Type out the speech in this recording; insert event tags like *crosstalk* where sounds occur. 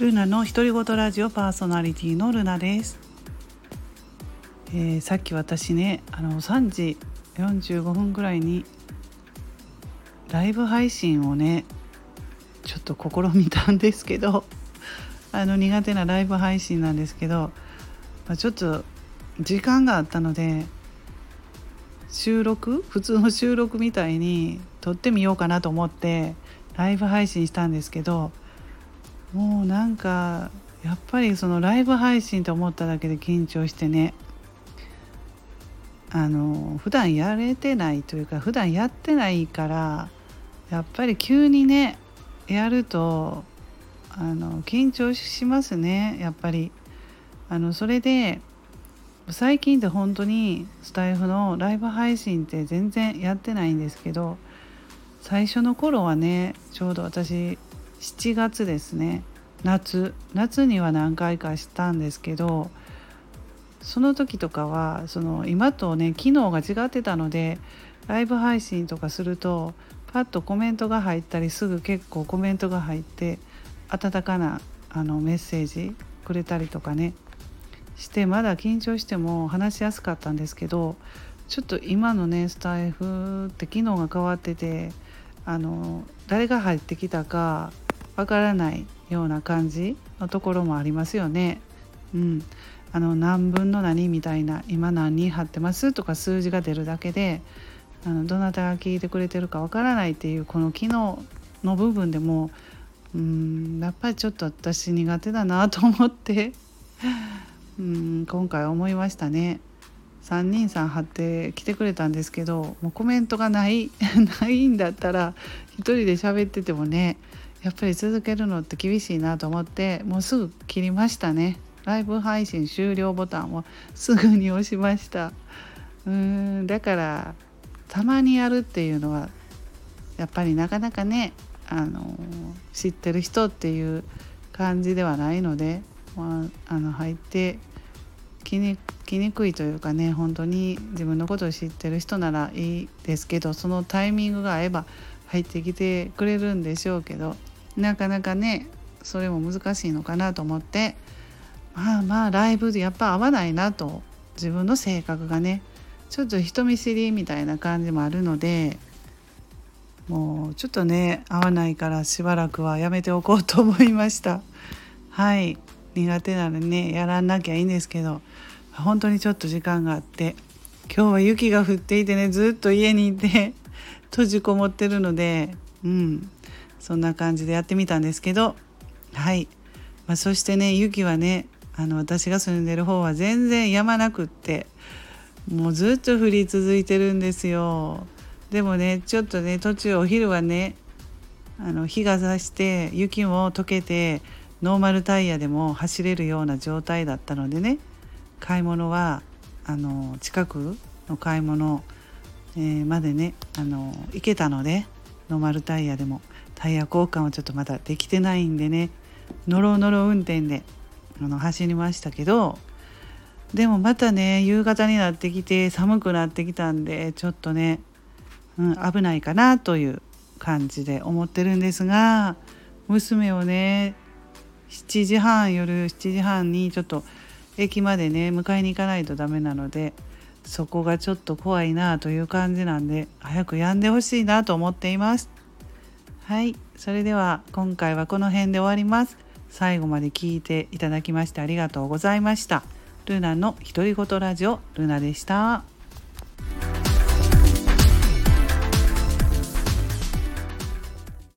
ルナの独り言ラジオパーソナリティのルナです、えーさっき私ねあの3時45分ぐらいにライブ配信をねちょっと試みたんですけど *laughs* あの苦手なライブ配信なんですけど、まあ、ちょっと時間があったので収録？*laughs* 普通の収録みたいに撮ってみようかなと思ってライブ配信したんですけどもうなんかやっぱりそのライブ配信と思っただけで緊張してね。あの普段やれてないというか普段やってないからやっぱり急にねやるとあの緊張しますね。やっぱり。あのそれで最近って本当にスタイフのライブ配信って全然やってないんですけど最初の頃はねちょうど私7月ですね。夏。夏には何回かしたんですけどその時とかはその今とね機能が違ってたのでライブ配信とかするとパッとコメントが入ったりすぐ結構コメントが入って温かなあのメッセージくれたりとかねしてまだ緊張しても話しやすかったんですけどちょっと今のねスタイフって機能が変わっててあの誰が入ってきたかわからないような感じのところもありますよね。うん、あの何分の何みたいな今何人貼ってますとか数字が出るだけであのどなたが聞いてくれてるかわからないっていうこの機能の部分でもうんやっぱりちょっと私苦手だなと思って *laughs* うん今回思いましたね。3人さん貼って来てくれたんですけどもうコメントがない *laughs* ないんだったら一人で喋っててもねやっぱり続けるのって厳しいなと思ってもうすぐ切りましたね。ライブ配信終了ボタンをすぐに押しました。うーんだからたまにやるっていうのはやっぱりなかなかねあの知ってる人っていう感じではないので、まあ、あの入って気に気にくいというかね本当に自分のことを知ってる人ならいいですけどそのタイミングが合えば入ってきてくれるんでしょうけどなかなかねそれも難しいのかなと思ってまあまあライブでやっぱ合わないなと自分の性格がねちょっと人見知りみたいな感じもあるのでもうちょっとね合わないからしばらくはやめておこうと思いました。はい。苦手ならねやらなきゃいいんですけど本当にちょっと時間があって今日は雪が降っていてねずっと家にいて閉じこもってるのでうん。そんな感じでやってみたんですけどはい、まあ、そしてね雪はねあの私が住んでる方は全然止まなくってもうずっと降り続いてるんですよ。でもねちょっとね途中お昼はねあの日が差して雪も溶けてノーマルタイヤでも走れるような状態だったのでね買い物はあの近くの買い物、えーまでねあの行けたのでノーマルタイヤでもタイヤ交換はちょっとまだできてないんでね。ノロノロ運転であの走りましたけどでもまたね夕方になってきて寒くなってきたんでちょっとね、うん、危ないかなという感じで思ってるんですが娘をね7時半夜7時半にちょっと駅までね迎えに行かないとダメなのでそこがちょっと怖いなという感じなんで早く止んでほしいなと思っています。はい。それでは今回はこの辺で終わります。最後まで聞いていただきましてありがとうございました。ルナの独り言ラジオルナでした。